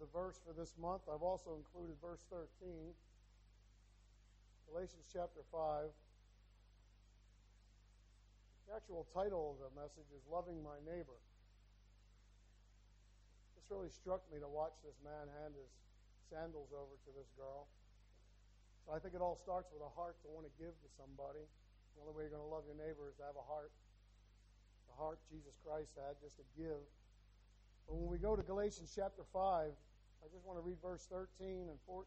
the verse for this month. I've also included verse 13, Galatians chapter 5. The actual title of the message is Loving My Neighbor. This really struck me to watch this man hand his sandals over to this girl. So I think it all starts with a heart to want to give to somebody. The only way you're going to love your neighbor is to have a heart. The heart Jesus Christ had just to give. But when we go to Galatians chapter 5, I just want to read verse 13 and 14.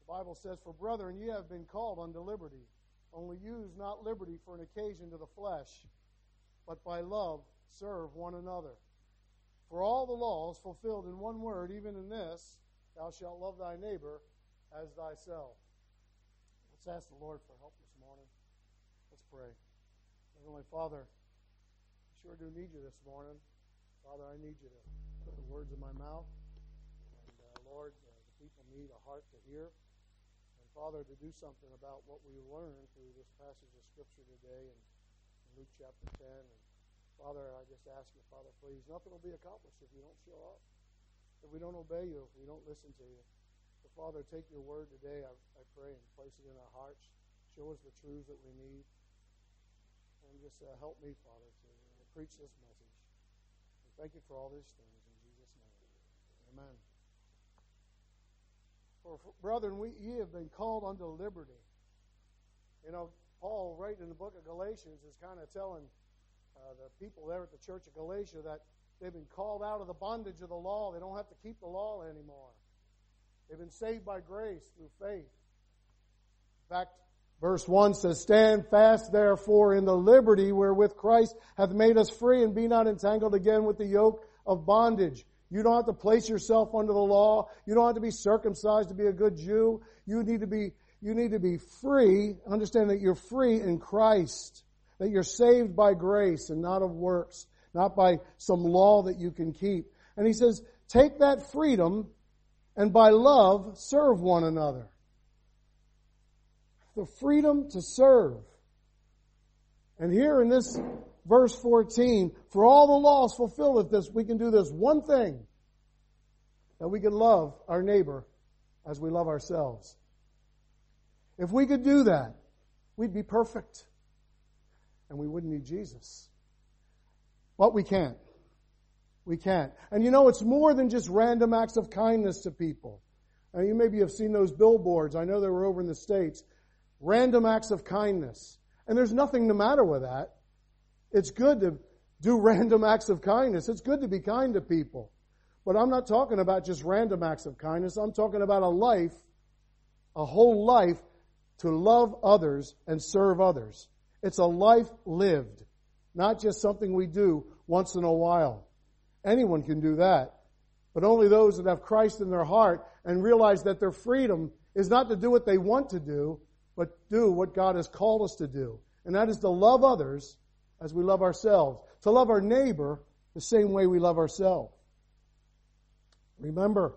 The Bible says, For brethren, ye have been called unto liberty. Only use not liberty for an occasion to the flesh, but by love serve one another. For all the laws fulfilled in one word, even in this, thou shalt love thy neighbor as thyself. Let's ask the Lord for help this morning. Let's pray. Heavenly Father, I sure do need you this morning. Father, I need you to put the words in my mouth. And uh, Lord, uh, the people need a heart to hear. And Father, to do something about what we learned through this passage of Scripture today in, Luke chapter 10. And Father, I just ask you, Father, please, nothing will be accomplished if you don't show up, if we don't obey you, if we don't listen to you. Father, take your word today, I, I pray, and place it in our hearts. Show us the truths that we need. And just uh, help me, Father, to uh, preach this message. Thank you for all these things in Jesus' name. Amen. For, brethren, we, ye have been called unto liberty. You know, Paul, right in the book of Galatians, is kind of telling uh, the people there at the church of Galatia that they've been called out of the bondage of the law. They don't have to keep the law anymore. They've been saved by grace through faith. In fact, verse 1 says, Stand fast therefore in the liberty wherewith Christ hath made us free, and be not entangled again with the yoke of bondage. You don't have to place yourself under the law. You don't have to be circumcised to be a good Jew. You need to be, you need to be free. Understand that you're free in Christ. That you're saved by grace and not of works. Not by some law that you can keep. And he says, take that freedom and by love serve one another. The freedom to serve. And here in this verse 14, for all the laws fulfilled with this, we can do this one thing, that we can love our neighbor as we love ourselves. If we could do that, we'd be perfect. And we wouldn't need Jesus. But we can't. We can't. And you know, it's more than just random acts of kindness to people. Now, you maybe have seen those billboards. I know they were over in the States. Random acts of kindness. And there's nothing the matter with that. It's good to do random acts of kindness. It's good to be kind to people. But I'm not talking about just random acts of kindness. I'm talking about a life, a whole life to love others and serve others. It's a life lived, not just something we do once in a while. Anyone can do that. But only those that have Christ in their heart and realize that their freedom is not to do what they want to do, but do what God has called us to do. And that is to love others as we love ourselves, to love our neighbor the same way we love ourselves. Remember,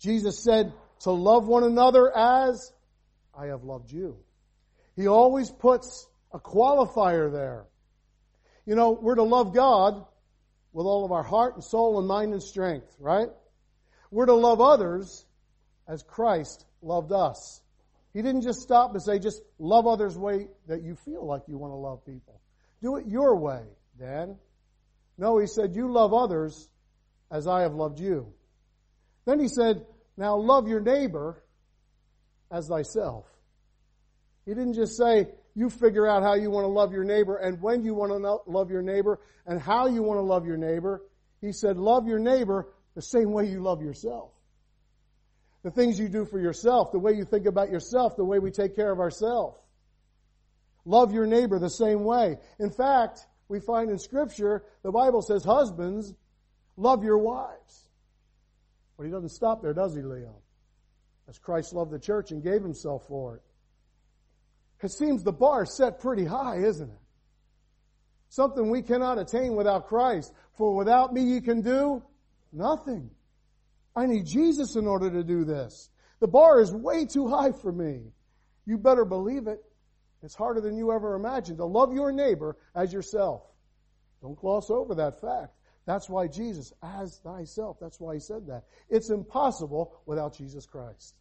Jesus said to love one another as I have loved you. He always puts a qualifier there. You know, we're to love God with all of our heart and soul and mind and strength, right? We're to love others as Christ loved us. He didn't just stop and say, just love others the way that you feel like you want to love people. Do it your way, Dan. No, he said, you love others as I have loved you. Then he said, now love your neighbor as thyself. He didn't just say, you figure out how you want to love your neighbor and when you want to love your neighbor and how you want to love your neighbor. He said, love your neighbor the same way you love yourself. The things you do for yourself, the way you think about yourself, the way we take care of ourselves. Love your neighbor the same way. In fact, we find in scripture, the Bible says, husbands, love your wives. But he doesn't stop there, does he, Leo? As Christ loved the church and gave himself for it. It seems the bar set pretty high, isn't it? Something we cannot attain without Christ. For without me you can do nothing. I need Jesus in order to do this. The bar is way too high for me. You better believe it. It's harder than you ever imagined to love your neighbor as yourself. Don't gloss over that fact. That's why Jesus, as thyself, that's why he said that. It's impossible without Jesus Christ.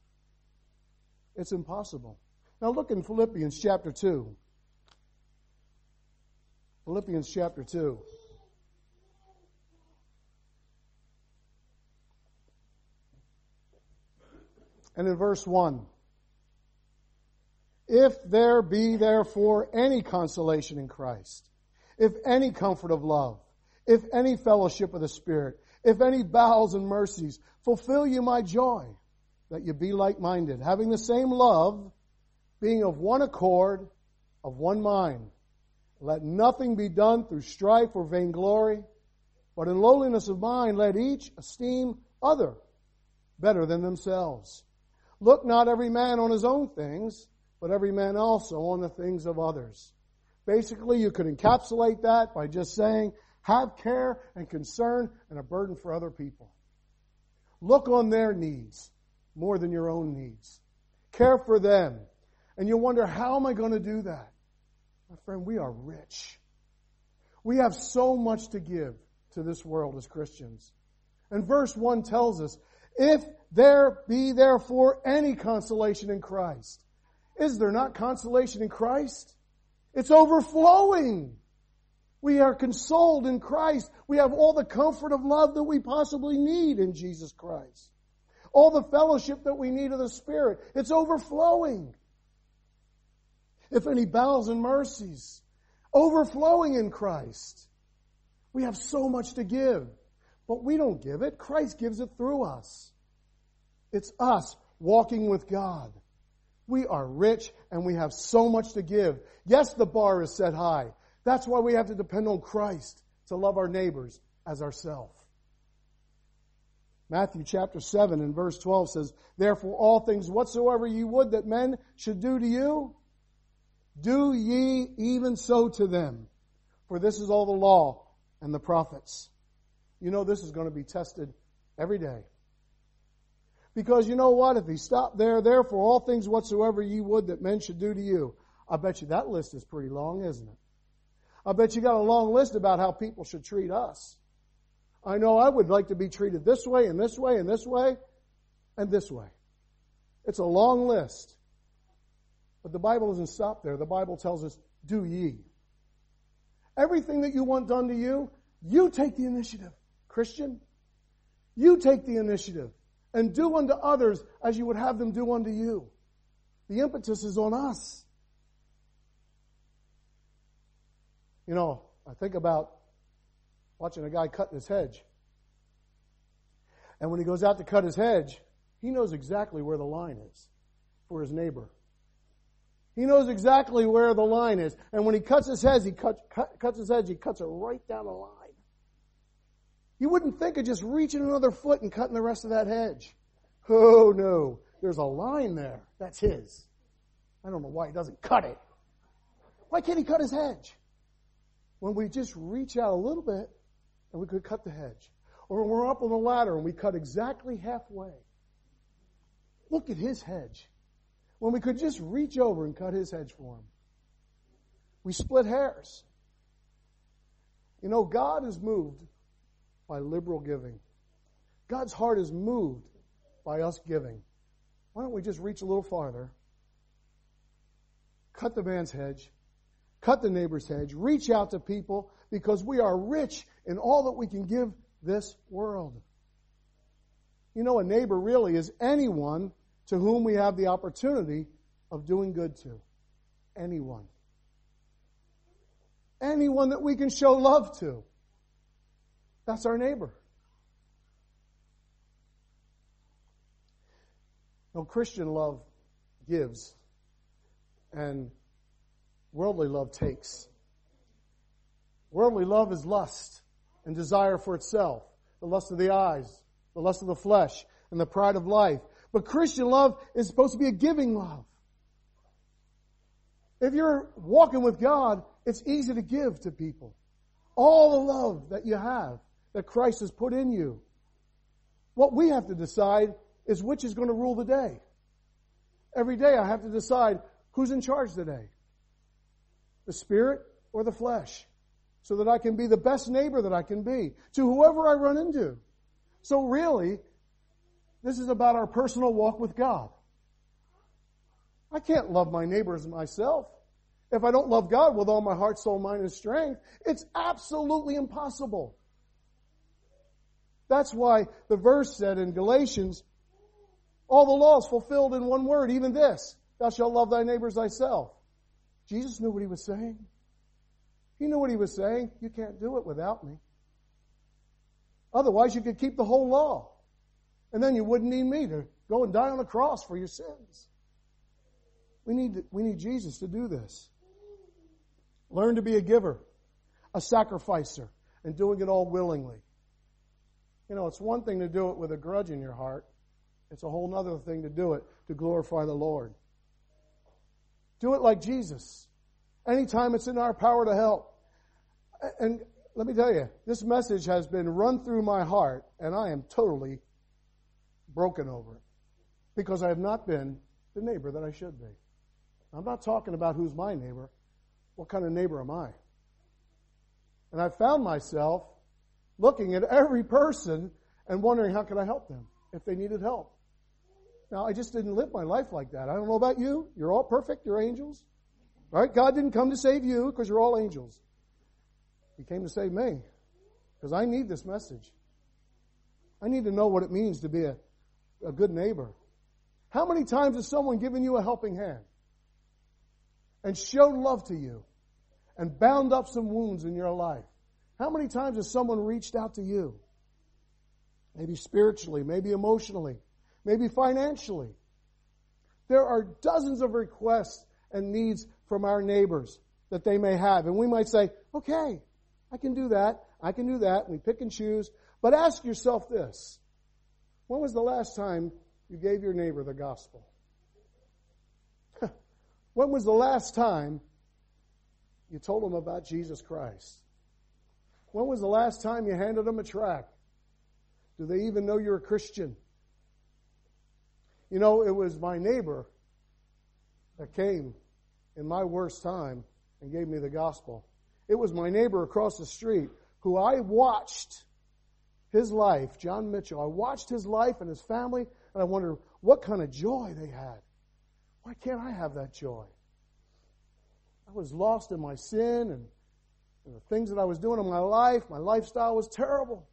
It's impossible. Now look in Philippians chapter 2. Philippians chapter 2. And in verse 1. If there be therefore any consolation in Christ, if any comfort of love, if any fellowship of the Spirit, if any bowels and mercies, fulfill you my joy, that you be like-minded, having the same love, being of one accord, of one mind. Let nothing be done through strife or vainglory, but in lowliness of mind let each esteem other better than themselves. Look not every man on his own things, but every man also on the things of others. Basically, you could encapsulate that by just saying, have care and concern and a burden for other people. Look on their needs more than your own needs. Care for them. And you wonder, how am I going to do that? My friend, we are rich. We have so much to give to this world as Christians. And verse 1 tells us, if there be therefore any consolation in Christ. Is there not consolation in Christ? It's overflowing. We are consoled in Christ. We have all the comfort of love that we possibly need in Jesus Christ. All the fellowship that we need of the Spirit. It's overflowing. If any bowels and mercies, overflowing in Christ. We have so much to give, but we don't give it. Christ gives it through us. It's us walking with God. We are rich and we have so much to give. Yes, the bar is set high. That's why we have to depend on Christ to love our neighbors as ourselves. Matthew chapter 7 and verse 12 says, Therefore all things whatsoever ye would that men should do to you, do ye even so to them. For this is all the law and the prophets. You know this is going to be tested every day. Because you know what? If he stopped there, therefore all things whatsoever ye would that men should do to you, I bet you that list is pretty long, isn't it? I bet you got a long list about how people should treat us. I know I would like to be treated this way and this way and this way and this way. It's a long list. But the Bible doesn't stop there. The Bible tells us, do ye. Everything that you want done to you, you take the initiative. Christian, you take the initiative and do unto others as you would have them do unto you. The impetus is on us. You know, I think about watching a guy cutting his hedge. And when he goes out to cut his hedge, he knows exactly where the line is for his neighbor. He knows exactly where the line is. And when he cuts his hedge, he cut, cut, cuts his hedge, he cuts it right down the line. You wouldn't think of just reaching another foot and cutting the rest of that hedge. Oh no, there's a line there. That's his. I don't know why he doesn't cut it. Why can't he cut his hedge? when we just reach out a little bit and we could cut the hedge. Or when we're up on the ladder and we cut exactly halfway. Look at his hedge. When we could just reach over and cut his hedge for him. We split hairs. You know, God is moved by liberal giving. God's heart is moved by us giving. Why don't we just reach a little farther, cut the man's hedge, cut the neighbor's hedge, reach out to people because we are rich in all that we can give this world. You know, a neighbor really is anyone to whom we have the opportunity of doing good to. Anyone. Anyone that we can show love to. That's our neighbor. No, Christian love gives. And Worldly love takes. Worldly love is lust and desire for itself, the lust of the eyes, the lust of the flesh, and the pride of life. But Christian love is supposed to be a giving love. If you're walking with God, it's easy to give to people. All the love that you have, that Christ has put in you. What we have to decide is which is going to rule the day. Every day I have to decide who's in charge today the spirit or the flesh. so that I can be the best neighbor that I can be to whoever I run into. So really, this is about our personal walk with God. I can't love my neighbors myself. If I don't love God with all my heart, soul, mind, and strength, it's absolutely impossible. That's why the verse said in Galatians, all the law is fulfilled in one word, even this, thou shalt love thy neighbors thyself. Jesus knew what he was saying. He knew what he was saying. You can't do it without me. Otherwise, you could keep the whole law. And then you wouldn't need me to go and die on the cross for your sins. We need, we need Jesus to do this. Learn to be a giver, a sacrificer, and doing it all willingly. You know, it's one thing to do it with a grudge in your heart. It's a whole other thing to do it to glorify the Lord. Do it like Jesus. Anytime it's in our power to help. And let me tell you, this message has been run through my heart, and I am totally broken over it because I have not been the neighbor that I should be. I'm not talking about who's my neighbor. What kind of neighbor am I? And I found myself looking at every person and wondering how could I help them if they needed help. Now, I just didn't live my life like that. I don't know about you. You're all perfect. You're angels. Right? God didn't come to save you because you're all angels. He came to save me because I need this message. I need to know what it means to be a, a good neighbor. How many times has someone given you a helping hand and showed love to you and bound up some wounds in your life? How many times has someone reached out to you? Maybe spiritually, maybe emotionally, maybe financially. There are dozens of requests and needs from our neighbors that they may have. And we might say, okay, I can do that. I can do that. We pick and choose. But ask yourself this. When was the last time you gave your neighbor the gospel? when was the last time you told them about Jesus Christ? When was the last time you handed them a tract? Do they even know you're a Christian? You know, it was my neighbor that came in my worst time and gave me the gospel. It was my neighbor across the street who I watched his life, John Mitchell. I watched his life and his family, and I wondered what kind of joy they had. Why can't I have that joy? I was lost in my sin and, and the things that I was doing in my life. My lifestyle was terrible.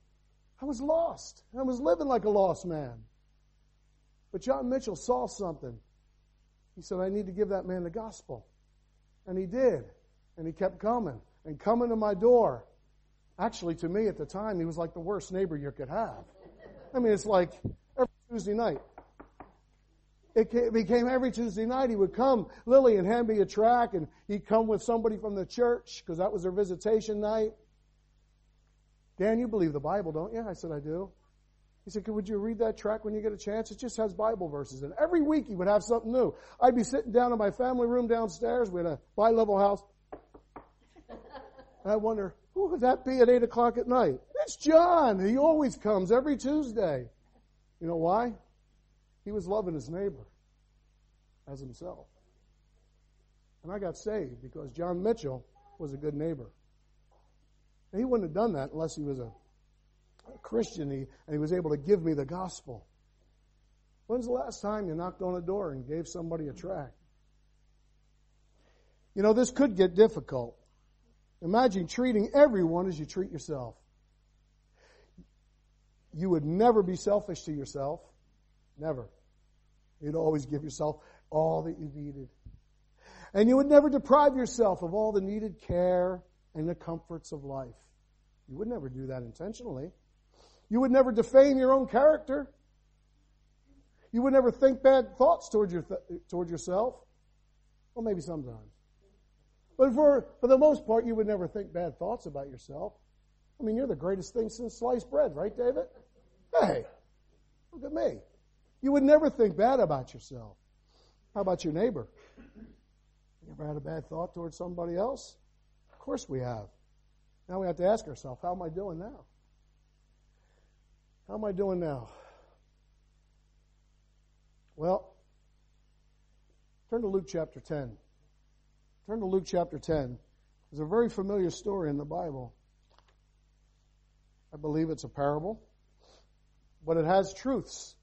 I was lost. I was living like a lost man. But John Mitchell saw something. He said, I need to give that man the gospel. And he did. And he kept coming and coming to my door. Actually, to me at the time, he was like the worst neighbor you could have. I mean, it's like every Tuesday night. It became every Tuesday night he would come, Lily, and hand me a track, and he'd come with somebody from the church because that was their visitation night. Dan, you believe the Bible, don't you? I said, I do. He said, would you read that track when you get a chance? It just has Bible verses And. Every week he would have something new. I'd be sitting down in my family room downstairs. We had a bi-level house. And I wonder, who would that be at 8 o'clock at night? It's John. He always comes every Tuesday. You know why? He was loving his neighbor as himself. And I got saved because John Mitchell was a good neighbor. And he wouldn't have done that unless he was a a Christian and he was able to give me the gospel. When's the last time you knocked on a door and gave somebody a tract? You know, this could get difficult. Imagine treating everyone as you treat yourself. You would never be selfish to yourself. Never. You'd always give yourself all that you needed. And you would never deprive yourself of all the needed care and the comforts of life. You would never do that intentionally. You would never defame your own character. You would never think bad thoughts toward, your th- toward yourself. Well, maybe sometimes. But for, for the most part, you would never think bad thoughts about yourself. I mean, you're the greatest thing since sliced bread, right, David? Hey, look at me. You would never think bad about yourself. How about your neighbor? You ever had a bad thought towards somebody else? Of course we have. Now we have to ask ourselves, how am I doing now? How am I doing now? Well, turn to Luke chapter 10. Turn to Luke chapter 10. It's a very familiar story in the Bible. I believe it's a parable, but it has truths.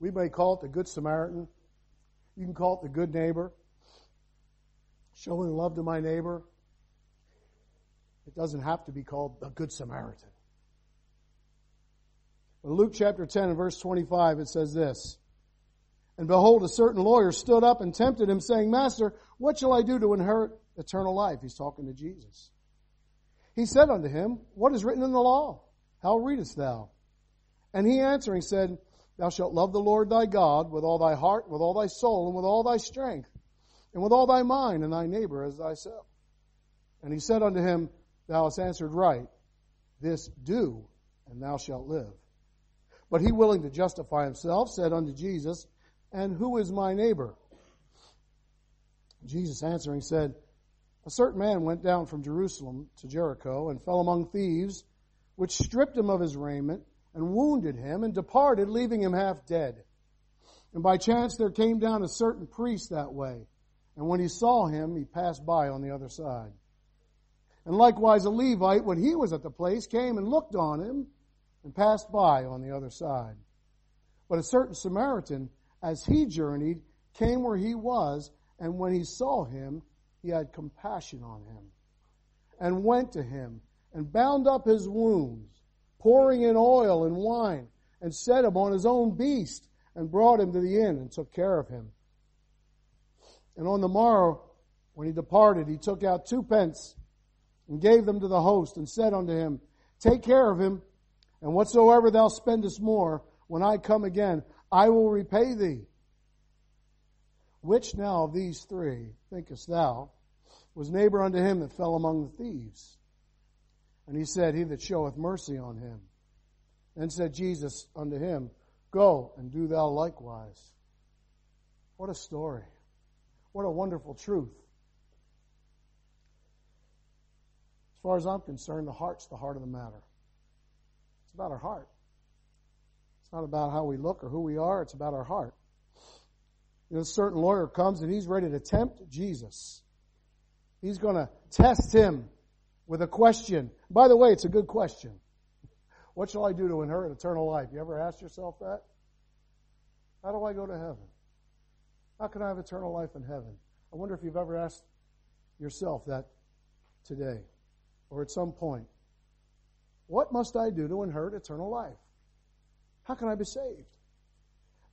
We may call it the Good Samaritan. You can call it the good neighbor. Showing love to my neighbor. It doesn't have to be called the Good Samaritan. In Luke chapter 10 and verse 25, it says this. And behold, a certain lawyer stood up and tempted him, saying, Master, what shall I do to inherit eternal life? He's talking to Jesus. He said unto him, What is written in the law? How readest thou? And he answering said, Thou shalt love the Lord thy God with all thy heart, with all thy soul, and with all thy strength, and with all thy mind, and thy neighbor as thyself. And he said unto him, Thou hast answered right. This do, and thou shalt live. But he, willing to justify himself, said unto Jesus, And who is my neighbor? Jesus answering said, A certain man went down from Jerusalem to Jericho and fell among thieves, which stripped him of his raiment and wounded him and departed, leaving him half dead. And by chance there came down a certain priest that way. And when he saw him, he passed by on the other side. And likewise a Levite, when he was at the place, came and looked on him and passed by on the other side. But a certain Samaritan, as he journeyed, came where he was, and when he saw him, he had compassion on him, and went to him, and bound up his wounds, pouring in oil and wine, and set him on his own beast, and brought him to the inn, and took care of him. And on the morrow, when he departed, he took out two pence, and gave them to the host, and said unto him, Take care of him, and whatsoever thou spendest more, when I come again, I will repay thee. Which now of these three, thinkest thou, was neighbor unto him that fell among the thieves? And he said, He that showeth mercy on him. Then said Jesus unto him, Go and do thou likewise. What a story. What a wonderful truth. As far as I'm concerned, the heart's the heart of the matter. It's about our heart. It's not about how we look or who we are, it's about our heart. You know, a certain lawyer comes and he's ready to tempt Jesus. He's going to test him with a question. By the way, it's a good question. What shall I do to inherit eternal life? You ever asked yourself that? How do I go to heaven? How can I have eternal life in heaven? I wonder if you've ever asked yourself that today or at some point. What must I do to inherit eternal life? How can I be saved?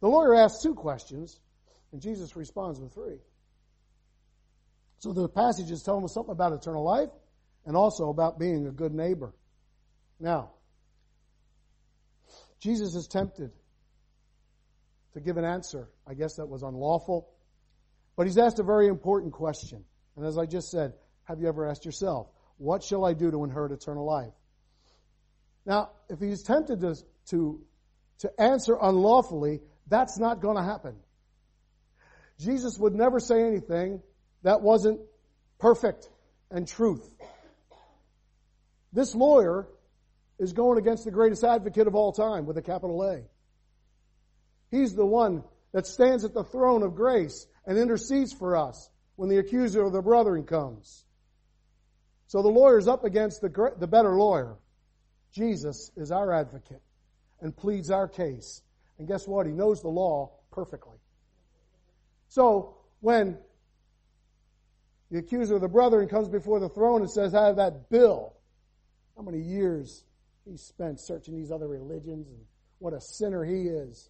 The lawyer asks two questions, and Jesus responds with three. So the passage is telling us something about eternal life and also about being a good neighbor. Now, Jesus is tempted to give an answer. I guess that was unlawful. But he's asked a very important question. And as I just said, have you ever asked yourself, what shall I do to inherit eternal life? Now, if he's tempted to, to, to answer unlawfully, that's not going to happen. Jesus would never say anything that wasn't perfect and truth. This lawyer is going against the greatest advocate of all time with a capital A. He's the one that stands at the throne of grace and intercedes for us when the accuser of the brethren comes. So the lawyer's up against the, the better lawyer. Jesus is our advocate and pleads our case. And guess what? He knows the law perfectly. So when the accuser of the brethren comes before the throne and says, I have that bill how many years he spent searching these other religions and what a sinner he is.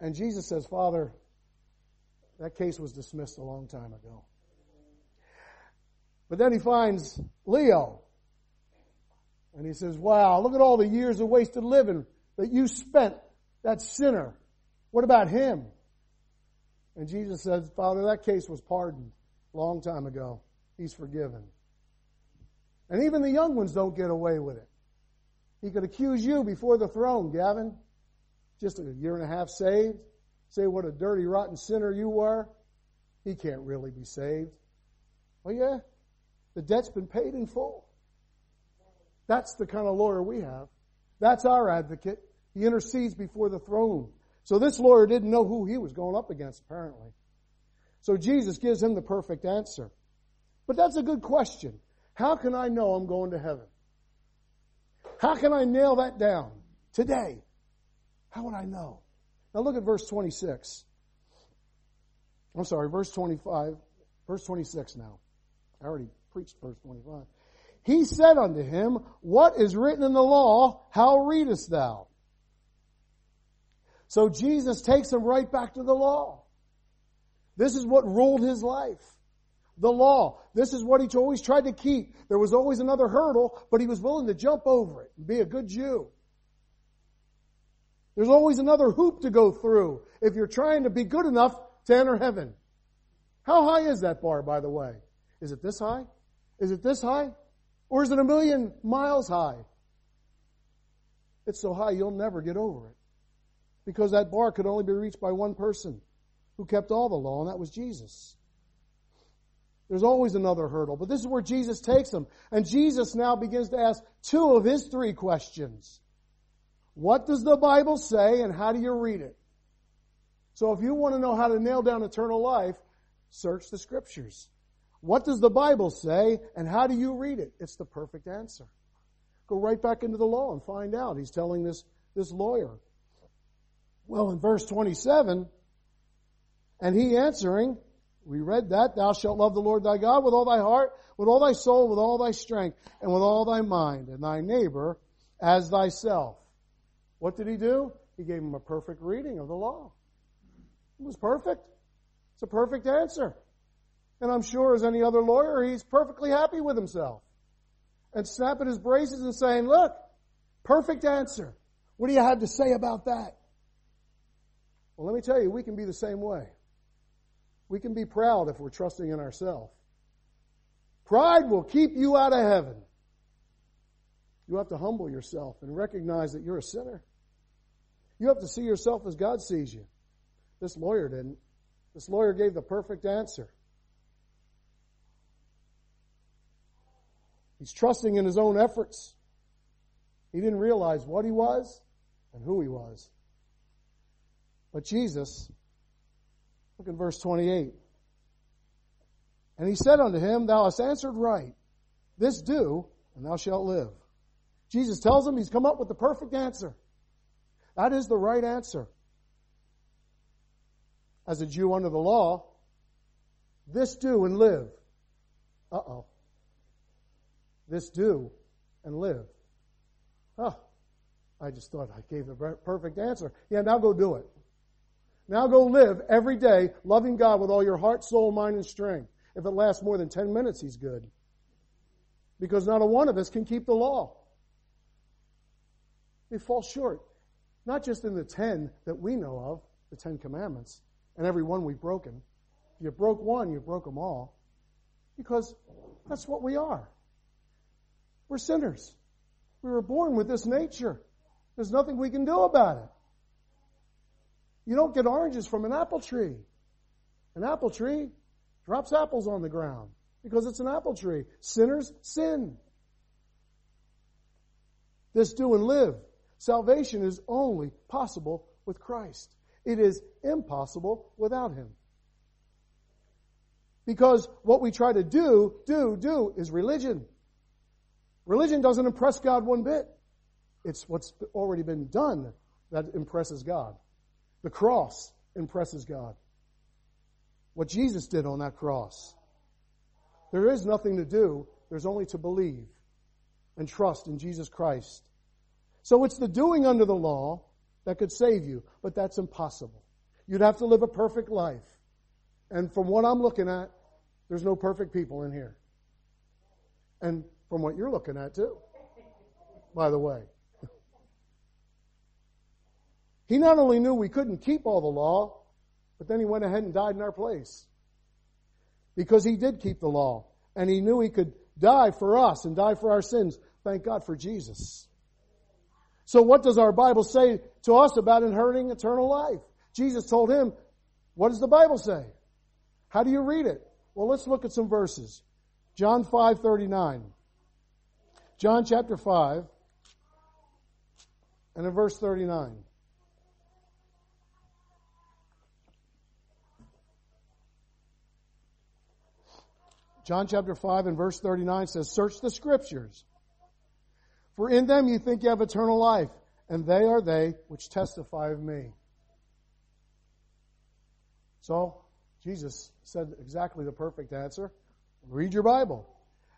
And Jesus says, Father, that case was dismissed a long time ago. But then he finds Leo. And he says, Wow, look at all the years of wasted living that you spent, that sinner. What about him? And Jesus says, Father, that case was pardoned a long time ago. He's forgiven. And even the young ones don't get away with it. He could accuse you before the throne, Gavin. Just a year and a half saved. Say what a dirty, rotten sinner you were. He can't really be saved. Oh yeah? The debt's been paid in full. That's the kind of lawyer we have. That's our advocate. He intercedes before the throne So this lawyer didn't know who he was going up against, apparently. So Jesus gives him the perfect answer. But that's a good question. How can I know I'm going to heaven? How can I nail that down today? How would I know? Now look at verse 26. I'm sorry, verse 25, verse 26 now. I already preached verse 25. He said unto him, What is written in the law? How readest thou? So Jesus takes him right back to the law. This is what ruled his life. The law. This is what he always tried to keep. There was always another hurdle, but he was willing to jump over it and be a good Jew. There's always another hoop to go through if you're trying to be good enough to enter heaven. How high is that bar, by the way? Is it this high? Is it this high? Or is it a million miles high? It's so high you'll never get over it. Because that bar could only be reached by one person who kept all the law, and that was Jesus. There's always another hurdle, but this is where Jesus takes them. And Jesus now begins to ask two of his three questions. What does the Bible say and how do you read it? So if you want to know how to nail down eternal life, search the scriptures. What does the Bible say and how do you read it? It's the perfect answer. Go right back into the law and find out. He's telling this, this lawyer. Well, in verse 27, and he answering, we read that, thou shalt love the Lord thy God with all thy heart, with all thy soul, with all thy strength, and with all thy mind, and thy neighbor as thyself. What did he do? He gave him a perfect reading of the law. It was perfect. It's a perfect answer. And I'm sure as any other lawyer, he's perfectly happy with himself. And snapping his braces and saying, look, perfect answer. What do you have to say about that? Well, let me tell you, we can be the same way. We can be proud if we're trusting in ourselves. Pride will keep you out of heaven. You have to humble yourself and recognize that you're a sinner. You have to see yourself as God sees you. This lawyer didn't. This lawyer gave the perfect answer. He's trusting in his own efforts. He didn't realize what he was and who he was. But Jesus, look at verse 28. And he said unto him, Thou hast answered right. This do, and thou shalt live. Jesus tells him he's come up with the perfect answer. That is the right answer. As a Jew under the law, this do and live. Uh oh. This do and live. Oh, I just thought I gave the perfect answer. Yeah, now go do it. Now go live every day loving God with all your heart, soul, mind, and strength. If it lasts more than 10 minutes, he's good. Because not a one of us can keep the law. We fall short. Not just in the 10 that we know of, the 10 commandments, and every one we've broken. If you broke one, you broke them all. Because that's what we are. We're sinners. We were born with this nature. There's nothing we can do about it. You don't get oranges from an apple tree. An apple tree drops apples on the ground because it's an apple tree. Sinners sin. This do and live. Salvation is only possible with Christ. It is impossible without Him. Because what we try to do, do, do is religion. Religion doesn't impress God one bit. It's what's already been done that impresses God. The cross impresses God. What Jesus did on that cross. There is nothing to do. There's only to believe and trust in Jesus Christ. So it's the doing under the law that could save you, but that's impossible. You'd have to live a perfect life. And from what I'm looking at, there's no perfect people in here. And from what you're looking at too, by the way. He not only knew we couldn't keep all the law, but then he went ahead and died in our place. Because he did keep the law. And he knew he could die for us and die for our sins. Thank God for Jesus. So what does our Bible say to us about inheriting eternal life? Jesus told him, what does the Bible say? How do you read it? Well, let's look at some verses. John 5:39. John chapter 5 and in verse 39. John chapter 5 and verse 39 says, Search the scriptures, for in them you think you have eternal life, and they are they which testify of me. So, Jesus said exactly the perfect answer. Read your Bible.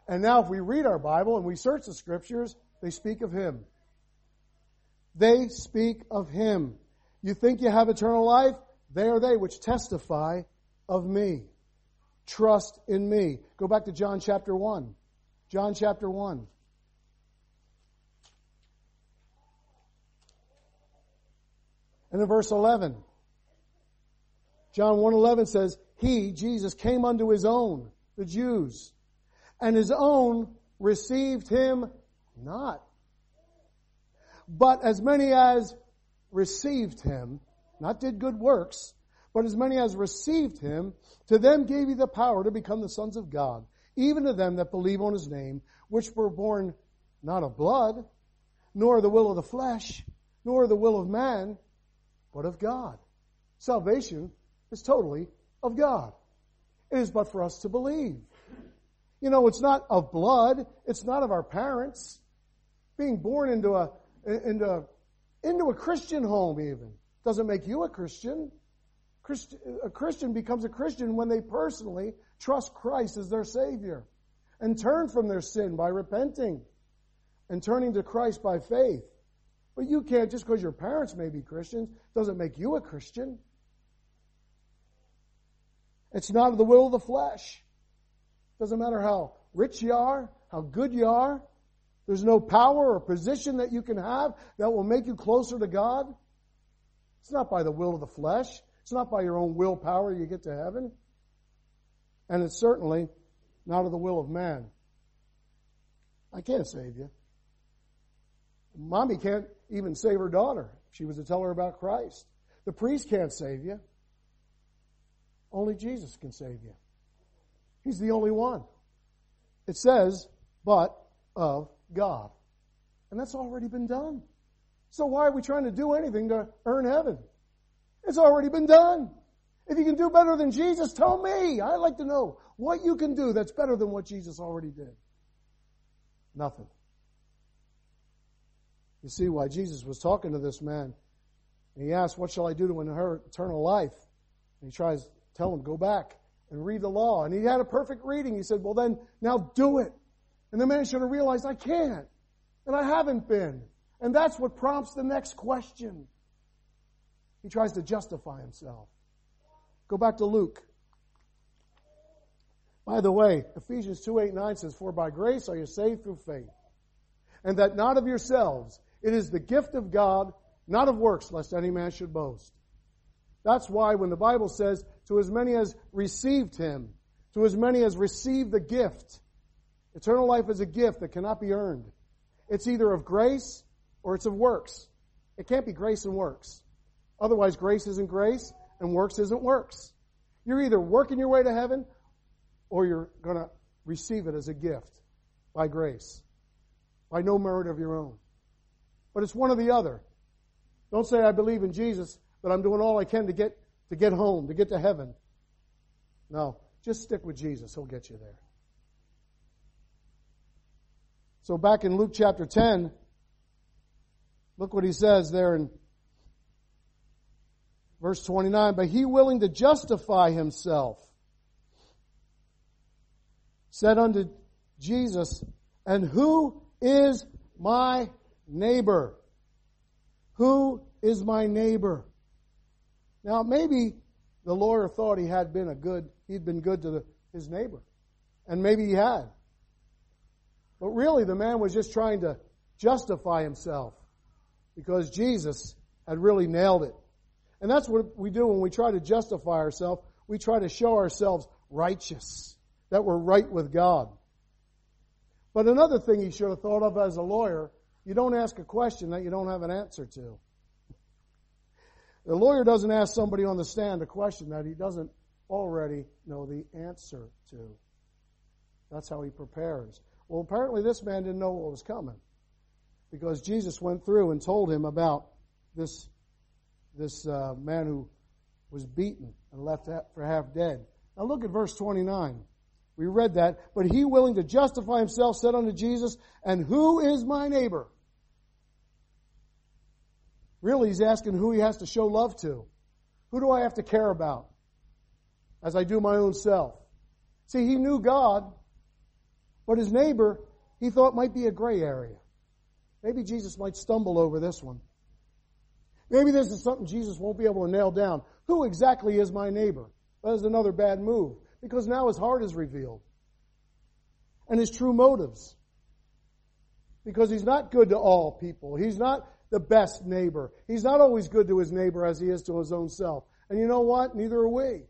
And now if we read our Bible and we search the scriptures, they speak of Him. They speak of Him. You think you have eternal life? They are they which testify of me. Trust in me. Go back to John chapter 1. John chapter 1. And in verse 11, John 1:11 says, "He, Jesus, came unto his own, the Jews, and his own received him not. But as many as received him, not did good works, but as many as received him, to them gave he the power to become the sons of God, even to them that believe on his name, which were born not of blood, nor the will of the flesh, nor the will of man, but of God. Salvation is totally of God. It is but for us to believe. You know, it's not of blood. It's not of our parents. Being born into a, into, into a Christian home even doesn't make you a Christian. A Christian becomes a Christian when they personally trust Christ as their Savior and turn from their sin by repenting and turning to Christ by faith. But you can't, just because your parents may be Christians, doesn't make you a Christian. It's not of the will of the flesh. Doesn't matter how rich you are, how good you are. There's no power or position that you can have that will make you closer to God. It's not by the will of the flesh. It's not by your own willpower you get to heaven. And it's certainly not of the will of man. I can't save you. Mommy can't even save her daughter she was to tell her about Christ. The priest can't save you. Only Jesus can save you. He's the only one. It says, but of God. And that's already been done. So why are we trying to do anything to earn heaven? It's already been done. If you can do better than Jesus, tell me. I'd like to know what you can do that's better than what Jesus already did. Nothing. You see why Jesus was talking to this man. And he asked, What shall I do to inherit eternal life? And he tries to tell him, Go back and read the law. And he had a perfect reading. He said, Well, then, now do it. And the man should have realized, I can't. And I haven't been. And that's what prompts the next question. He tries to justify himself. Go back to Luke. By the way, Ephesians 2 8 9 says, For by grace are you saved through faith. And that not of yourselves. It is the gift of God, not of works, lest any man should boast. That's why when the Bible says, to as many as received him, to as many as received the gift, eternal life is a gift that cannot be earned. It's either of grace or it's of works. It can't be grace and works. Otherwise, grace isn't grace and works isn't works. You're either working your way to heaven or you're going to receive it as a gift by grace, by no merit of your own. But it's one or the other. Don't say, I believe in Jesus, but I'm doing all I can to get, to get home, to get to heaven. No, just stick with Jesus. He'll get you there. So back in Luke chapter 10, look what he says there in verse 29. But he willing to justify himself said unto Jesus, And who is my neighbor? Who is my neighbor? Now, maybe the lawyer thought he had been a good, he'd been good to the, his neighbor. And maybe he had. But really, the man was just trying to justify himself because Jesus had really nailed it. And that's what we do when we try to justify ourselves. We try to show ourselves righteous, that we're right with God. But another thing he should have thought of as a lawyer you don't ask a question that you don't have an answer to. The lawyer doesn't ask somebody on the stand a question that he doesn't already know the answer to. That's how he prepares. Well, apparently this man didn't know what was coming because Jesus went through and told him about this, this uh, man who was beaten and left for half dead. Now look at verse 29. We read that. But he willing to justify himself said unto Jesus, and who is my neighbor? Really, he's asking who he has to show love to. Who do I have to care about as I do my own self? See, he knew God, but his neighbor, he thought might be a gray area. Maybe Jesus might stumble over this one. Maybe this is something Jesus won't be able to nail down. Who exactly is my neighbor? That is another bad move because now his heart is revealed and his true motives. Because he's not good to all people. He's not the best neighbor. He's not always good to his neighbor as he is to his own self. And you know what? Neither are we.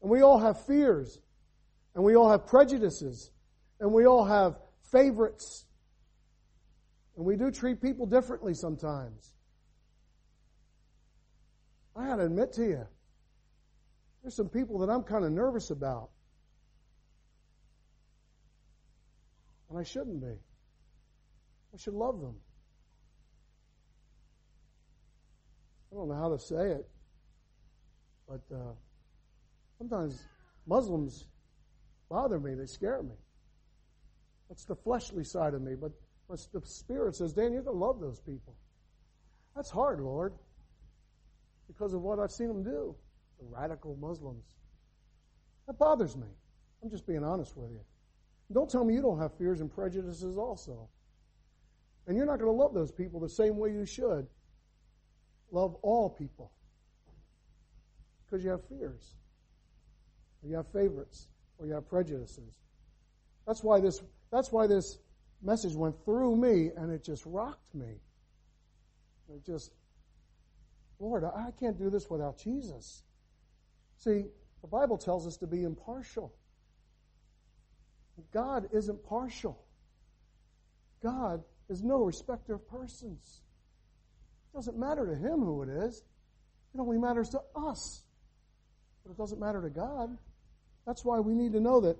And we all have fears. And we all have prejudices. And we all have favorites. And we do treat people differently sometimes. I got to admit to you, there's some people that I'm kind of nervous about. And I shouldn't be. I should love them. I don't know how to say it, but uh, sometimes Muslims bother me. They scare me. That's the fleshly side of me. But the Spirit says, Dan, you're going to love those people. That's hard, Lord, because of what I've seen them do. The radical Muslims. That bothers me. I'm just being honest with you. Don't tell me you don't have fears and prejudices also. And you're not going to love those people the same way you should love all people because you have fears, or you have favorites, or you have prejudices. That's why this. That's why this message went through me, and it just rocked me. It just, Lord, I can't do this without Jesus. See, the Bible tells us to be impartial. God isn't partial. God is no respecter of persons. It doesn't matter to him who it is. It only matters to us. But it doesn't matter to God. That's why we need to know that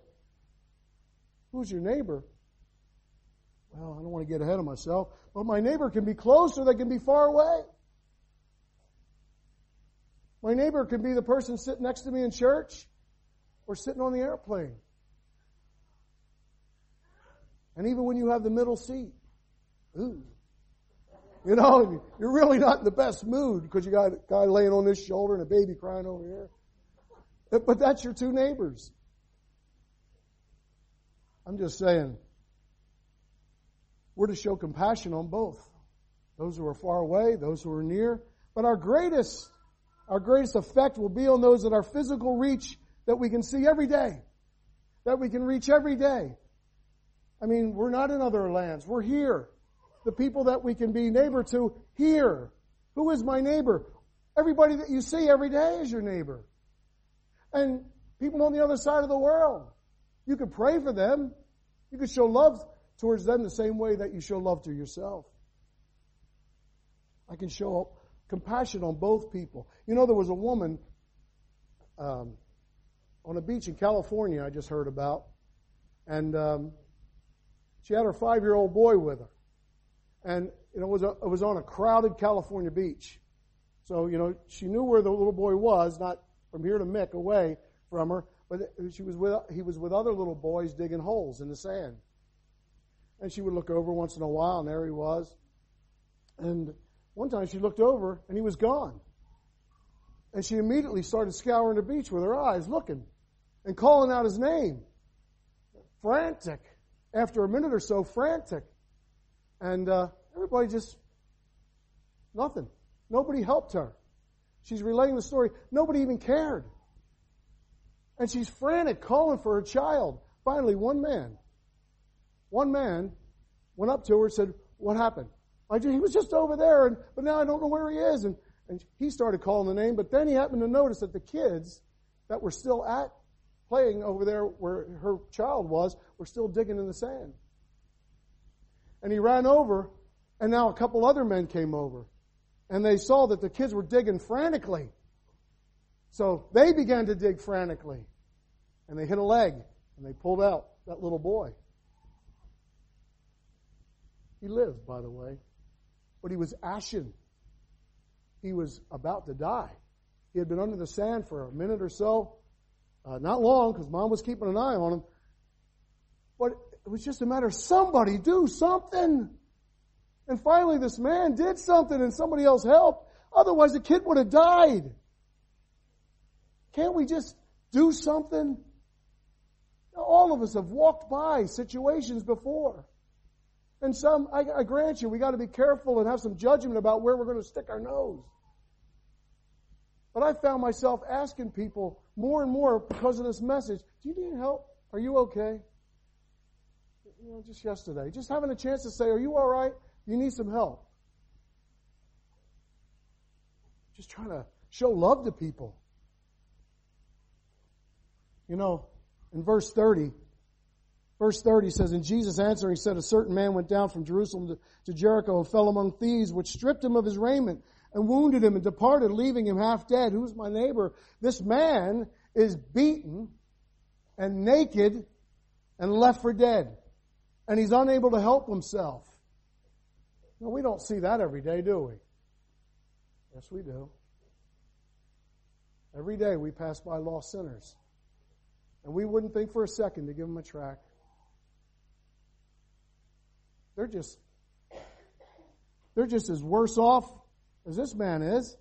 who's your neighbor? Well, I don't want to get ahead of myself, but my neighbor can be close or they can be far away. My neighbor can be the person sitting next to me in church or sitting on the airplane. And even when you have the middle seat, ooh, you know, you're really not in the best mood because you got a guy laying on this shoulder and a baby crying over here. But that's your two neighbors. I'm just saying, we're to show compassion on both. Those who are far away, those who are near. But our greatest, our greatest effect will be on those that are physical reach that we can see every day. That we can reach every day. I mean, we're not in other lands. We're here the people that we can be neighbor to here. Who is my neighbor? Everybody that you see every day is your neighbor. And people on the other side of the world. You could pray for them. You could show love towards them the same way that you show love to yourself. I can show compassion on both people. You know, there was a woman um, on a beach in California I just heard about, and um, she had her five year old boy with her and you know, it was, a, it was on a crowded California beach. So, you know, she knew where the little boy was, not from here to Mick away from her, but she was with, he was with other little boys digging holes in the sand. And she would look over once in a while, and there he was. And one time she looked over, and he was gone. And she immediately started scouring the beach with her eyes, looking and calling out his name. Frantic. After a minute or so, frantic. And uh, everybody just, nothing. Nobody helped her. She's relaying the story. Nobody even cared. And she's frantic, calling for her child. Finally, one man, one man went up to her and said, What happened? I, he was just over there, and, but now I don't know where he is. And, and he started calling the name, but then he happened to notice that the kids that were still at playing over there where her child was were still digging in the sand and he ran over, and now a couple other men came over. And they saw that the kids were digging frantically. So they began to dig frantically. And they hit a leg, and they pulled out that little boy. He lived, by the way, but he was ashen. He was about to die. He had been under the sand for a minute or so, Uh, not long, because mom was keeping an eye on him. But it was just a matter of somebody do something. And finally, this man did something and somebody else helped. Otherwise, the kid would have died. Can't we just do something? All of us have walked by situations before. And some, I, I grant you, we got to be careful and have some judgment about where we're going to stick our nose. But I found myself asking people more and more because of this message, do you need help? Are you okay? You know, just yesterday. Just having a chance to say, are you alright? You need some help. Just trying to show love to people. You know, in verse 30, verse 30 says, And Jesus answering said, A certain man went down from Jerusalem to, to Jericho and fell among thieves, which stripped him of his raiment and wounded him and departed, leaving him half dead. Who's my neighbor? This man is beaten and naked and left for dead. And he's unable to help himself. No, we don't see that every day, do we? Yes, we do. Every day we pass by lost sinners. And we wouldn't think for a second to give them a tract. They're just they're just as worse off as this man is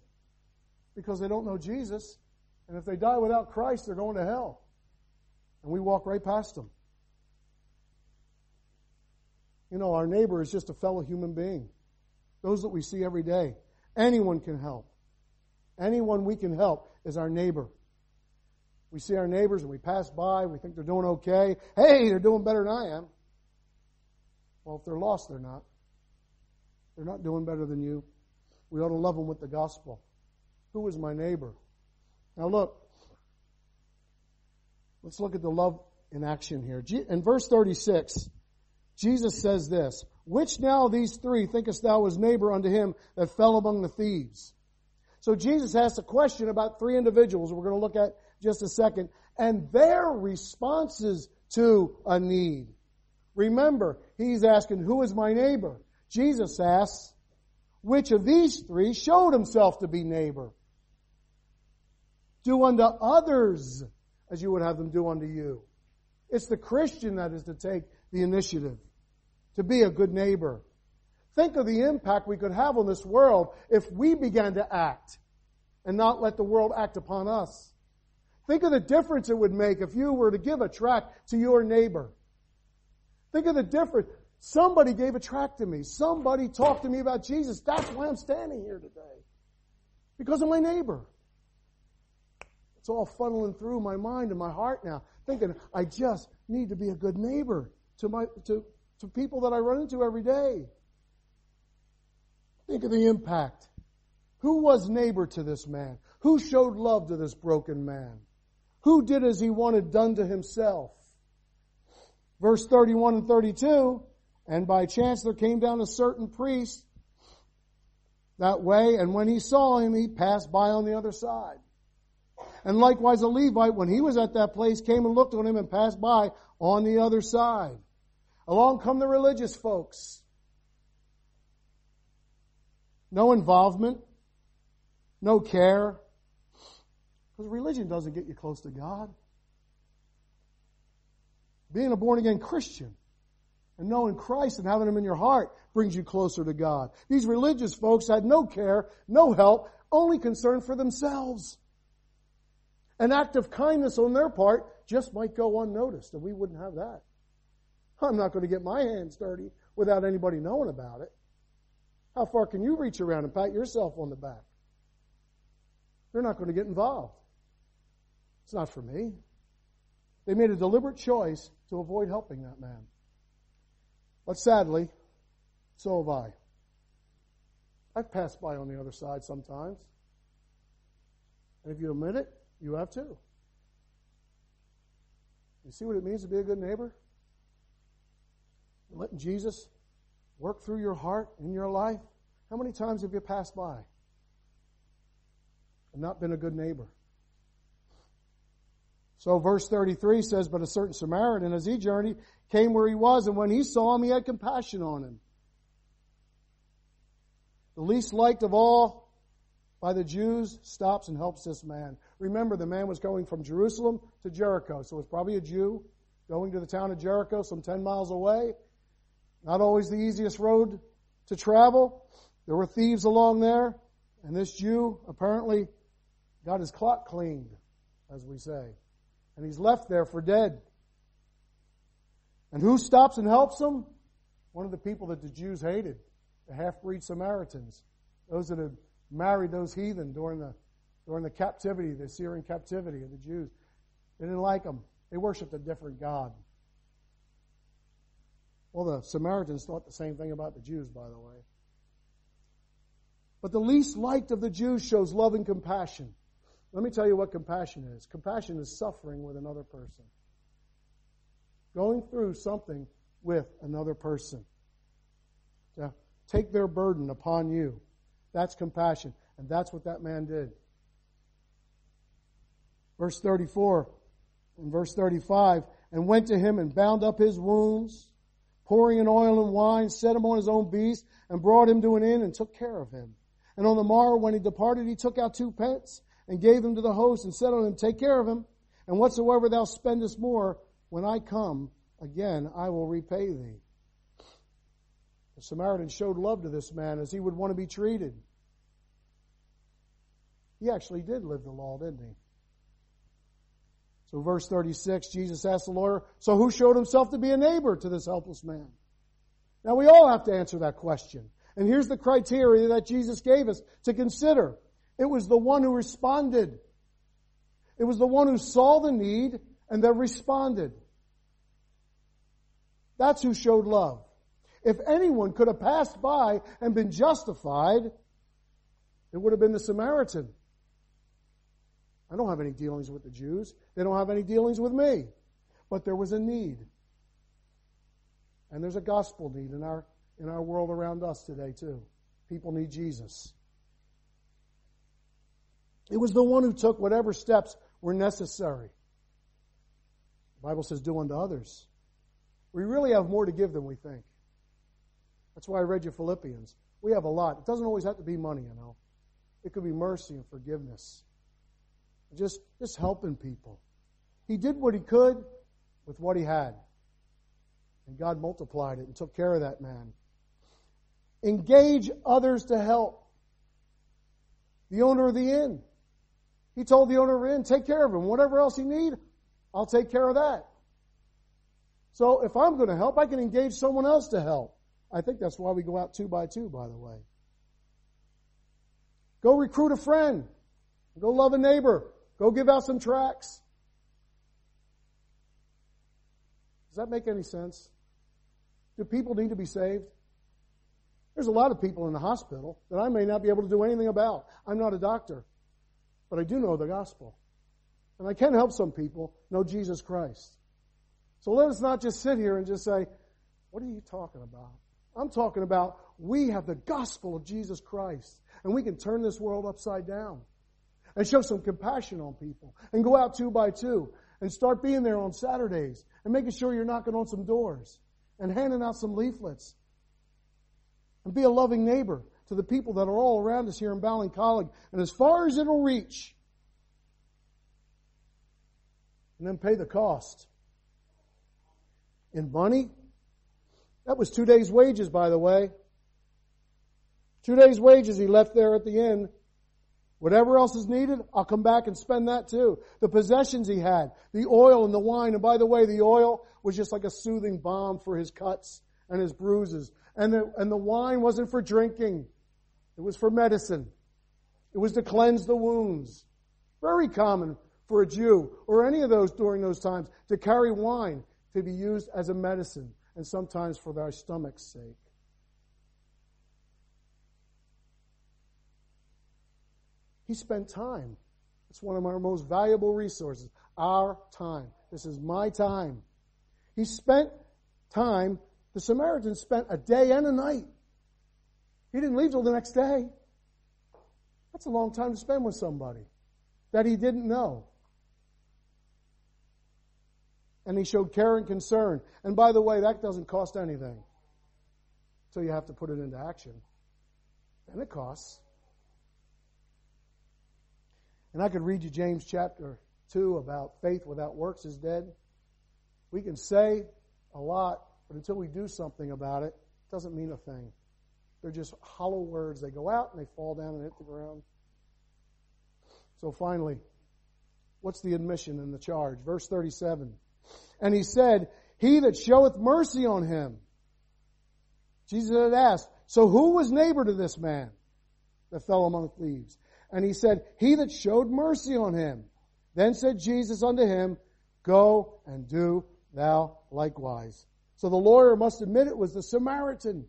because they don't know Jesus. And if they die without Christ, they're going to hell. And we walk right past them. You know, our neighbor is just a fellow human being. Those that we see every day. Anyone can help. Anyone we can help is our neighbor. We see our neighbors and we pass by, we think they're doing okay. Hey, they're doing better than I am. Well, if they're lost, they're not. They're not doing better than you. We ought to love them with the gospel. Who is my neighbor? Now look, let's look at the love in action here. In verse 36, Jesus says this, Which now these three thinkest thou was neighbor unto him that fell among the thieves? So Jesus asks a question about three individuals we're going to look at just a second, and their responses to a need. Remember, he's asking, who is my neighbor? Jesus asks, which of these three showed himself to be neighbor? Do unto others as you would have them do unto you. It's the Christian that is to take the initiative, to be a good neighbor. Think of the impact we could have on this world if we began to act and not let the world act upon us. Think of the difference it would make if you were to give a tract to your neighbor. Think of the difference. Somebody gave a tract to me. Somebody talked to me about Jesus. That's why I'm standing here today. Because of my neighbor. It's all funneling through my mind and my heart now, thinking I just need to be a good neighbor to my to, to people that I run into every day. Think of the impact. Who was neighbor to this man? Who showed love to this broken man? Who did as he wanted done to himself? Verse 31 and 32, and by chance there came down a certain priest that way, and when he saw him, he passed by on the other side. And likewise a Levite, when he was at that place, came and looked on him and passed by on the other side. Along come the religious folks. No involvement, no care. Because religion doesn't get you close to God. Being a born again Christian and knowing Christ and having Him in your heart brings you closer to God. These religious folks had no care, no help, only concern for themselves. An act of kindness on their part just might go unnoticed, and we wouldn't have that. I'm not going to get my hands dirty without anybody knowing about it. How far can you reach around and pat yourself on the back? They're not going to get involved. It's not for me. They made a deliberate choice to avoid helping that man. But sadly, so have I. I've passed by on the other side sometimes. And if you admit it, you have too. You see what it means to be a good neighbor? Letting Jesus work through your heart in your life. How many times have you passed by and not been a good neighbor? So verse 33 says, But a certain Samaritan, as he journeyed, came where he was, and when he saw him, he had compassion on him. The least liked of all by the Jews stops and helps this man. Remember, the man was going from Jerusalem to Jericho, so it was probably a Jew going to the town of Jericho, some 10 miles away. Not always the easiest road to travel. There were thieves along there, and this Jew apparently got his clock cleaned, as we say. And he's left there for dead. And who stops and helps him? One of the people that the Jews hated, the half-breed Samaritans. Those that had married those heathen during the, during the captivity, the Syrian captivity of the Jews. They didn't like them. They worshiped a different God. Well, the Samaritans thought the same thing about the Jews, by the way. But the least liked of the Jews shows love and compassion. Let me tell you what compassion is. Compassion is suffering with another person. Going through something with another person. To take their burden upon you. That's compassion. And that's what that man did. Verse 34 and verse 35 and went to him and bound up his wounds, pouring in oil and wine, set him on his own beast, and brought him to an inn and took care of him. And on the morrow, when he departed, he took out two pence and gave them to the host and said unto him, Take care of him, and whatsoever thou spendest more, when I come again, I will repay thee. The Samaritan showed love to this man as he would want to be treated. He actually did live the law, didn't he? So verse 36, Jesus asked the lawyer, so who showed himself to be a neighbor to this helpless man? Now we all have to answer that question. And here's the criteria that Jesus gave us to consider. It was the one who responded. It was the one who saw the need and then responded. That's who showed love. If anyone could have passed by and been justified, it would have been the Samaritan. I don't have any dealings with the Jews. They don't have any dealings with me. But there was a need. And there's a gospel need in our, in our world around us today, too. People need Jesus. It was the one who took whatever steps were necessary. The Bible says, do unto others. We really have more to give than we think. That's why I read you Philippians. We have a lot. It doesn't always have to be money, you know. It could be mercy and forgiveness. Just, just helping people. He did what he could with what he had. And God multiplied it and took care of that man. Engage others to help. The owner of the inn. He told the owner inn, take care of him. Whatever else he need, I'll take care of that. So if I'm going to help, I can engage someone else to help. I think that's why we go out two by two, by the way. Go recruit a friend. Go love a neighbor. Go give out some tracts. Does that make any sense? Do people need to be saved? There's a lot of people in the hospital that I may not be able to do anything about. I'm not a doctor, but I do know the gospel. And I can help some people know Jesus Christ. So let us not just sit here and just say, what are you talking about? I'm talking about we have the gospel of Jesus Christ and we can turn this world upside down and show some compassion on people and go out two by two and start being there on Saturdays and making sure you're knocking on some doors and handing out some leaflets and be a loving neighbor to the people that are all around us here in Ballincollig and as far as it'll reach and then pay the cost in money. That was two days' wages, by the way. Two days' wages he left there at the end. Whatever else is needed, I'll come back and spend that too. The possessions he had, the oil and the wine, and by the way, the oil was just like a soothing balm for his cuts and his bruises. And the, and the wine wasn't for drinking. It was for medicine. It was to cleanse the wounds. Very common for a Jew or any of those during those times to carry wine to be used as a medicine and sometimes for their stomach's sake. He spent time. It's one of our most valuable resources. Our time. This is my time. He spent time. The Samaritan spent a day and a night. He didn't leave till the next day. That's a long time to spend with somebody that he didn't know and he showed care and concern. And by the way, that doesn't cost anything. So you have to put it into action. And it costs. And I could read you James chapter 2 about faith without works is dead. We can say a lot, but until we do something about it, it doesn't mean a thing. They're just hollow words. They go out and they fall down and hit the ground. So finally, what's the admission and the charge? Verse 37. And he said, He that showeth mercy on him. Jesus had asked, So who was neighbor to this man that fell among thieves? And he said, He that showed mercy on him. Then said Jesus unto him, Go and do thou likewise. So the lawyer must admit it was the Samaritan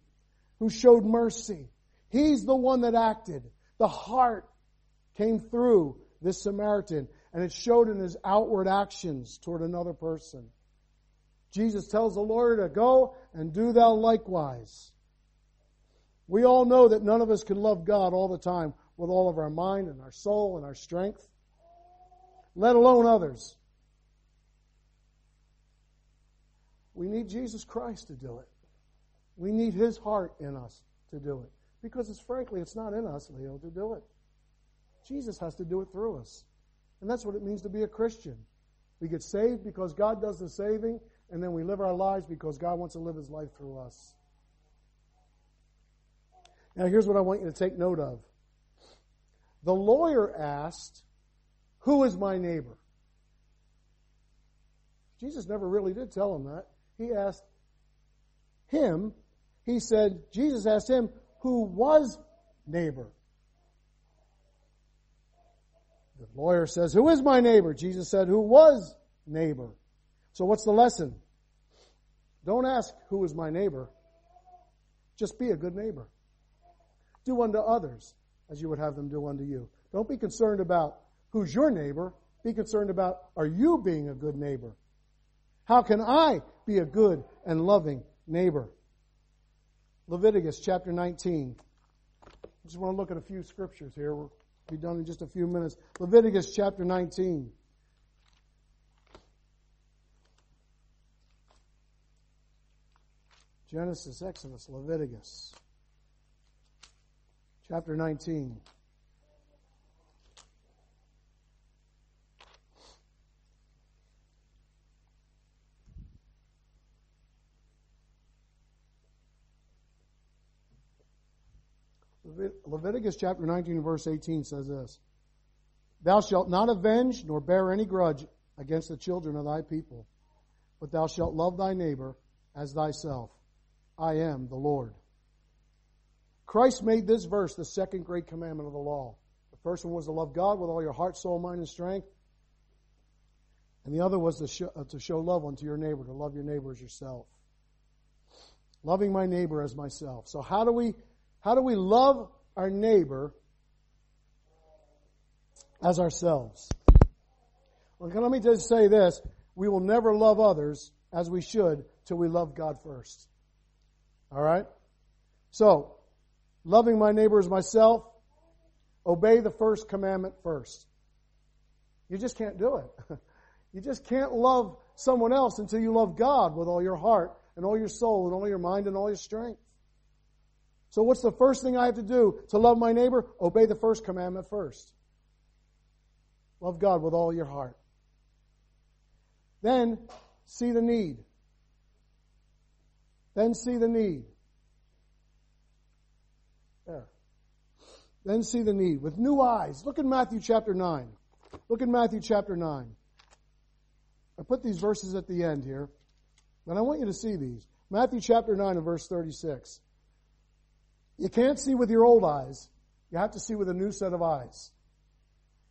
who showed mercy. He's the one that acted. The heart came through this Samaritan and it showed in his outward actions toward another person. Jesus tells the lawyer to go and do thou likewise. We all know that none of us can love God all the time with all of our mind and our soul and our strength, let alone others. We need Jesus Christ to do it. We need His heart in us to do it. Because it's frankly, it's not in us, Leo, to do it. Jesus has to do it through us. And that's what it means to be a Christian. We get saved because God does the saving, and then we live our lives because God wants to live His life through us. Now, here's what I want you to take note of. The lawyer asked, Who is my neighbor? Jesus never really did tell him that. He asked him, he said, Jesus asked him, Who was neighbor? The lawyer says, Who is my neighbor? Jesus said, Who was neighbor? So what's the lesson? Don't ask, Who is my neighbor? Just be a good neighbor. Do unto others as you would have them do unto you. Don't be concerned about who's your neighbor. Be concerned about are you being a good neighbor? How can I be a good and loving neighbor? Leviticus chapter 19. I just want to look at a few scriptures here. We'll be done in just a few minutes. Leviticus chapter 19. Genesis, Exodus, Leviticus chapter 19. Leviticus chapter 19 verse 18 says this. Thou shalt not avenge nor bear any grudge against the children of thy people, but thou shalt love thy neighbor as thyself. I am the Lord. Christ made this verse the second great commandment of the law. The first one was to love God with all your heart, soul, mind, and strength. And the other was to show, to show love unto your neighbor, to love your neighbor as yourself. Loving my neighbor as myself. So how do we, how do we love our neighbor as ourselves? Well, let me just say this. We will never love others as we should till we love God first. Alright? So, loving my neighbor as myself, obey the first commandment first. You just can't do it. you just can't love someone else until you love God with all your heart and all your soul and all your mind and all your strength. So what's the first thing I have to do to love my neighbor? Obey the first commandment first. Love God with all your heart. Then see the need. Then see the need. There. Then see the need with new eyes. Look in Matthew chapter 9. Look in Matthew chapter 9. I put these verses at the end here, and I want you to see these. Matthew chapter 9 and verse 36. You can't see with your old eyes. You have to see with a new set of eyes.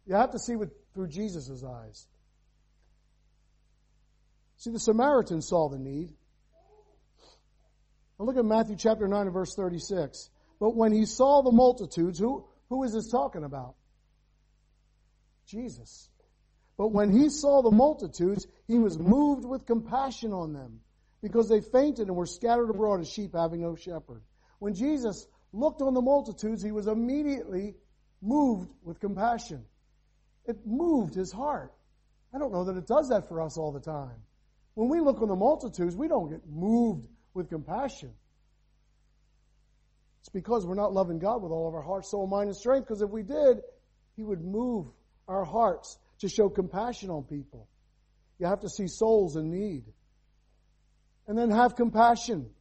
You have to see with, through Jesus' eyes. See, the Samaritan saw the need. Now look at Matthew chapter 9 and verse 36. But when he saw the multitudes, who, who is this talking about? Jesus. But when he saw the multitudes, he was moved with compassion on them because they fainted and were scattered abroad as sheep having no shepherd. When Jesus looked on the multitudes, he was immediately moved with compassion. It moved his heart. I don't know that it does that for us all the time. When we look on the multitudes, we don't get moved with compassion. It's because we're not loving God with all of our heart, soul, mind, and strength, because if we did, He would move our hearts to show compassion on people. You have to see souls in need. And then have compassion.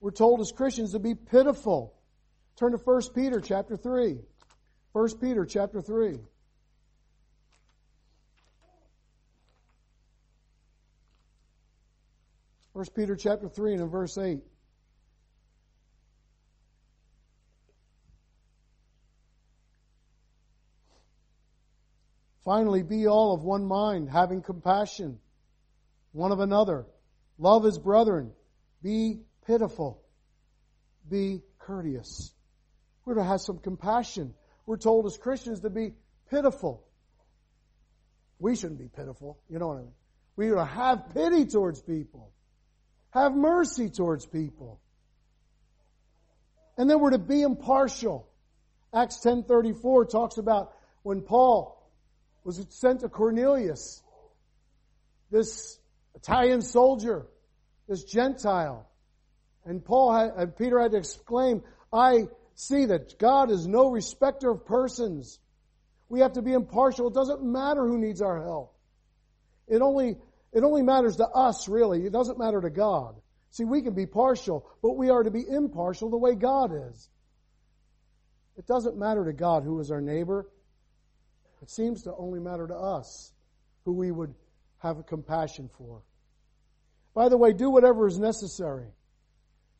We're told as Christians to be pitiful. Turn to 1 Peter chapter 3. 1 Peter chapter 3. First Peter chapter 3 and in verse 8. Finally, be all of one mind, having compassion one of another. Love as brethren. Be pitiful. Be courteous. We're to have some compassion. We're told as Christians to be pitiful. We shouldn't be pitiful. You know what I mean? We are to have pity towards people. Have mercy towards people. And then we're to be impartial. Acts 10:34 talks about when Paul was sent to Cornelius, this Italian soldier, this Gentile. And Paul had, and Peter had to exclaim, I see that God is no respecter of persons. We have to be impartial. It doesn't matter who needs our help. It only, it only matters to us, really. It doesn't matter to God. See, we can be partial, but we are to be impartial the way God is. It doesn't matter to God who is our neighbor. It seems to only matter to us who we would have compassion for. By the way, do whatever is necessary.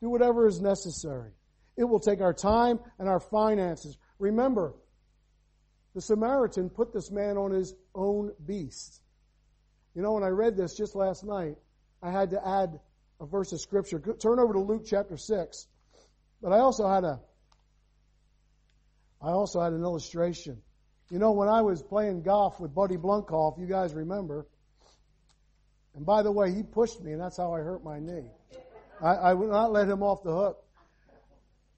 Do whatever is necessary. It will take our time and our finances. Remember, the Samaritan put this man on his own beast. You know, when I read this just last night, I had to add a verse of scripture. Turn over to Luke chapter 6. But I also had a I also had an illustration. You know, when I was playing golf with Buddy Blunkhoff, you guys remember, and by the way, he pushed me, and that's how I hurt my knee. I, I would not let him off the hook.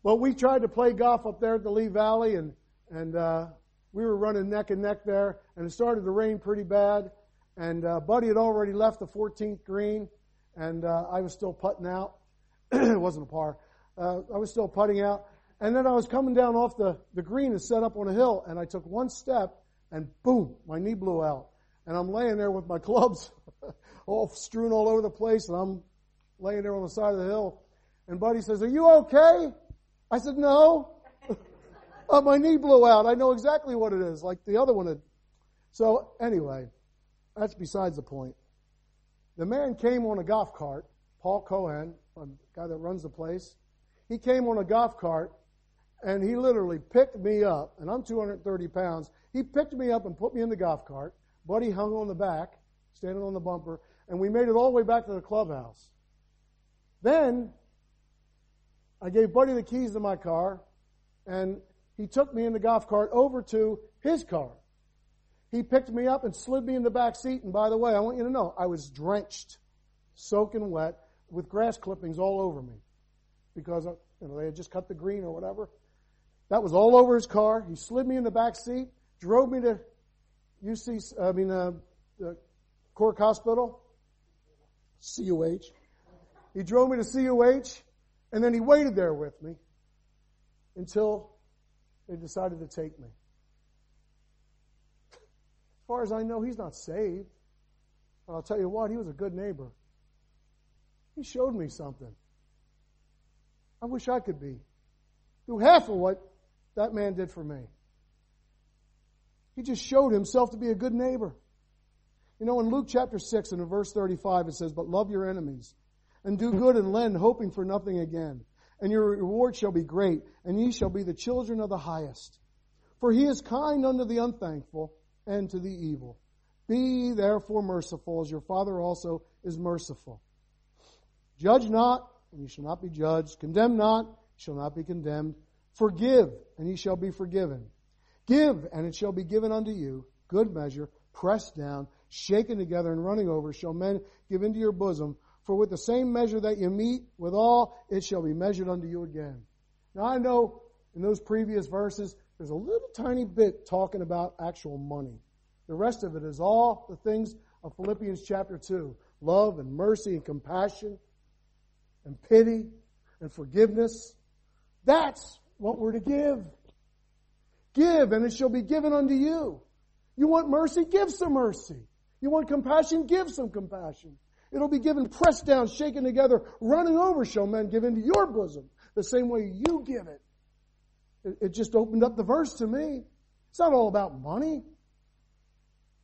But we tried to play golf up there at the Lee Valley, and and uh, we were running neck and neck there, and it started to rain pretty bad. And uh, Buddy had already left the 14th green, and uh, I was still putting out. it wasn't a par. Uh, I was still putting out, and then I was coming down off the the green and set up on a hill, and I took one step, and boom, my knee blew out, and I'm laying there with my clubs all strewn all over the place, and I'm laying there on the side of the hill. And Buddy says, "Are you okay?" I said, "No." oh, my knee blew out. I know exactly what it is, like the other one had. So anyway, that's besides the point. The man came on a golf cart. Paul Cohen, a guy that runs the place, he came on a golf cart and he literally picked me up, and I'm 230 pounds. He picked me up and put me in the golf cart. Buddy hung on the back, standing on the bumper, and we made it all the way back to the clubhouse. Then I gave Buddy the keys to my car, and he took me in the golf cart over to his car. He picked me up and slid me in the back seat. And by the way, I want you to know, I was drenched, soaking wet, with grass clippings all over me because you know they had just cut the green or whatever. That was all over his car. He slid me in the back seat, drove me to UC, I mean, uh, the Cork Hospital, CUH. He drove me to CUH, and then he waited there with me until they decided to take me. As far as I know, he's not saved. But I'll tell you what, he was a good neighbor. He showed me something. I wish I could be. Do half of what that man did for me. He just showed himself to be a good neighbor. You know, in Luke chapter 6 and in verse 35, it says, But love your enemies, and do good and lend, hoping for nothing again. And your reward shall be great, and ye shall be the children of the highest. For he is kind unto the unthankful and to the evil. Be therefore merciful, as your Father also is merciful. Judge not, and ye shall not be judged. Condemn not, ye shall not be condemned. Forgive, and ye shall be forgiven. Give, and it shall be given unto you. Good measure, pressed down, shaken together, and running over, shall men give into your bosom. For with the same measure that you meet withal, it shall be measured unto you again. Now I know in those previous verses, there's a little tiny bit talking about actual money. The rest of it is all the things of Philippians chapter 2 love and mercy and compassion and pity and forgiveness. That's what we're to give. Give and it shall be given unto you. You want mercy? Give some mercy. You want compassion? Give some compassion. It'll be given pressed down, shaken together, running over shall men give into your bosom. The same way you give it. It, it just opened up the verse to me. It's not all about money.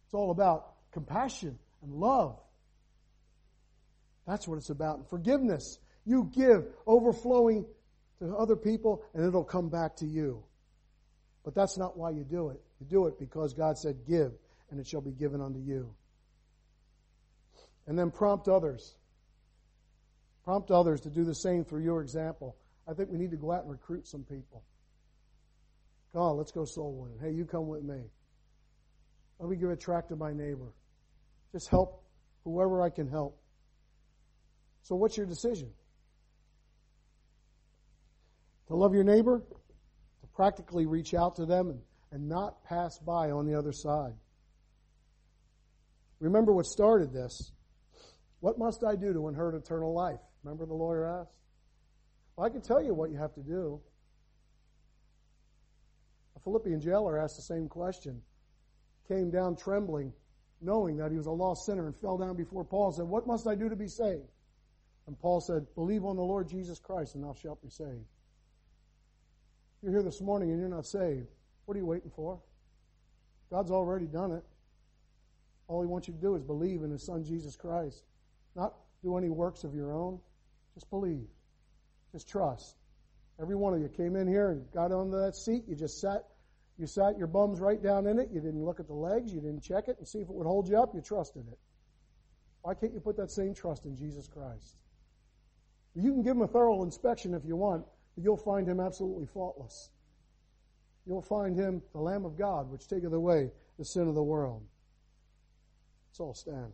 It's all about compassion and love. That's what it's about. Forgiveness. You give overflowing to other people and it'll come back to you. But that's not why you do it. You do it because God said, Give, and it shall be given unto you. And then prompt others. Prompt others to do the same through your example. I think we need to go out and recruit some people. Come on, let's go soul winning. Hey, you come with me. Let me give a tract to my neighbor. Just help whoever I can help. So, what's your decision? To love your neighbor? To practically reach out to them and, and not pass by on the other side? Remember what started this. What must I do to inherit eternal life? Remember the lawyer asked? Well, I can tell you what you have to do. A Philippian jailer asked the same question, came down trembling, knowing that he was a lost sinner, and fell down before Paul and said, What must I do to be saved? And Paul said, Believe on the Lord Jesus Christ, and thou shalt be saved. You're here this morning and you're not saved. What are you waiting for? God's already done it. All he wants you to do is believe in his son Jesus Christ. Not do any works of your own. Just believe. Just trust. Every one of you came in here and got onto that seat. You just sat, you sat your bums right down in it. You didn't look at the legs. You didn't check it and see if it would hold you up. You trusted it. Why can't you put that same trust in Jesus Christ? You can give him a thorough inspection if you want, but you'll find him absolutely faultless. You'll find him the Lamb of God, which taketh away the sin of the world. Let's all stand.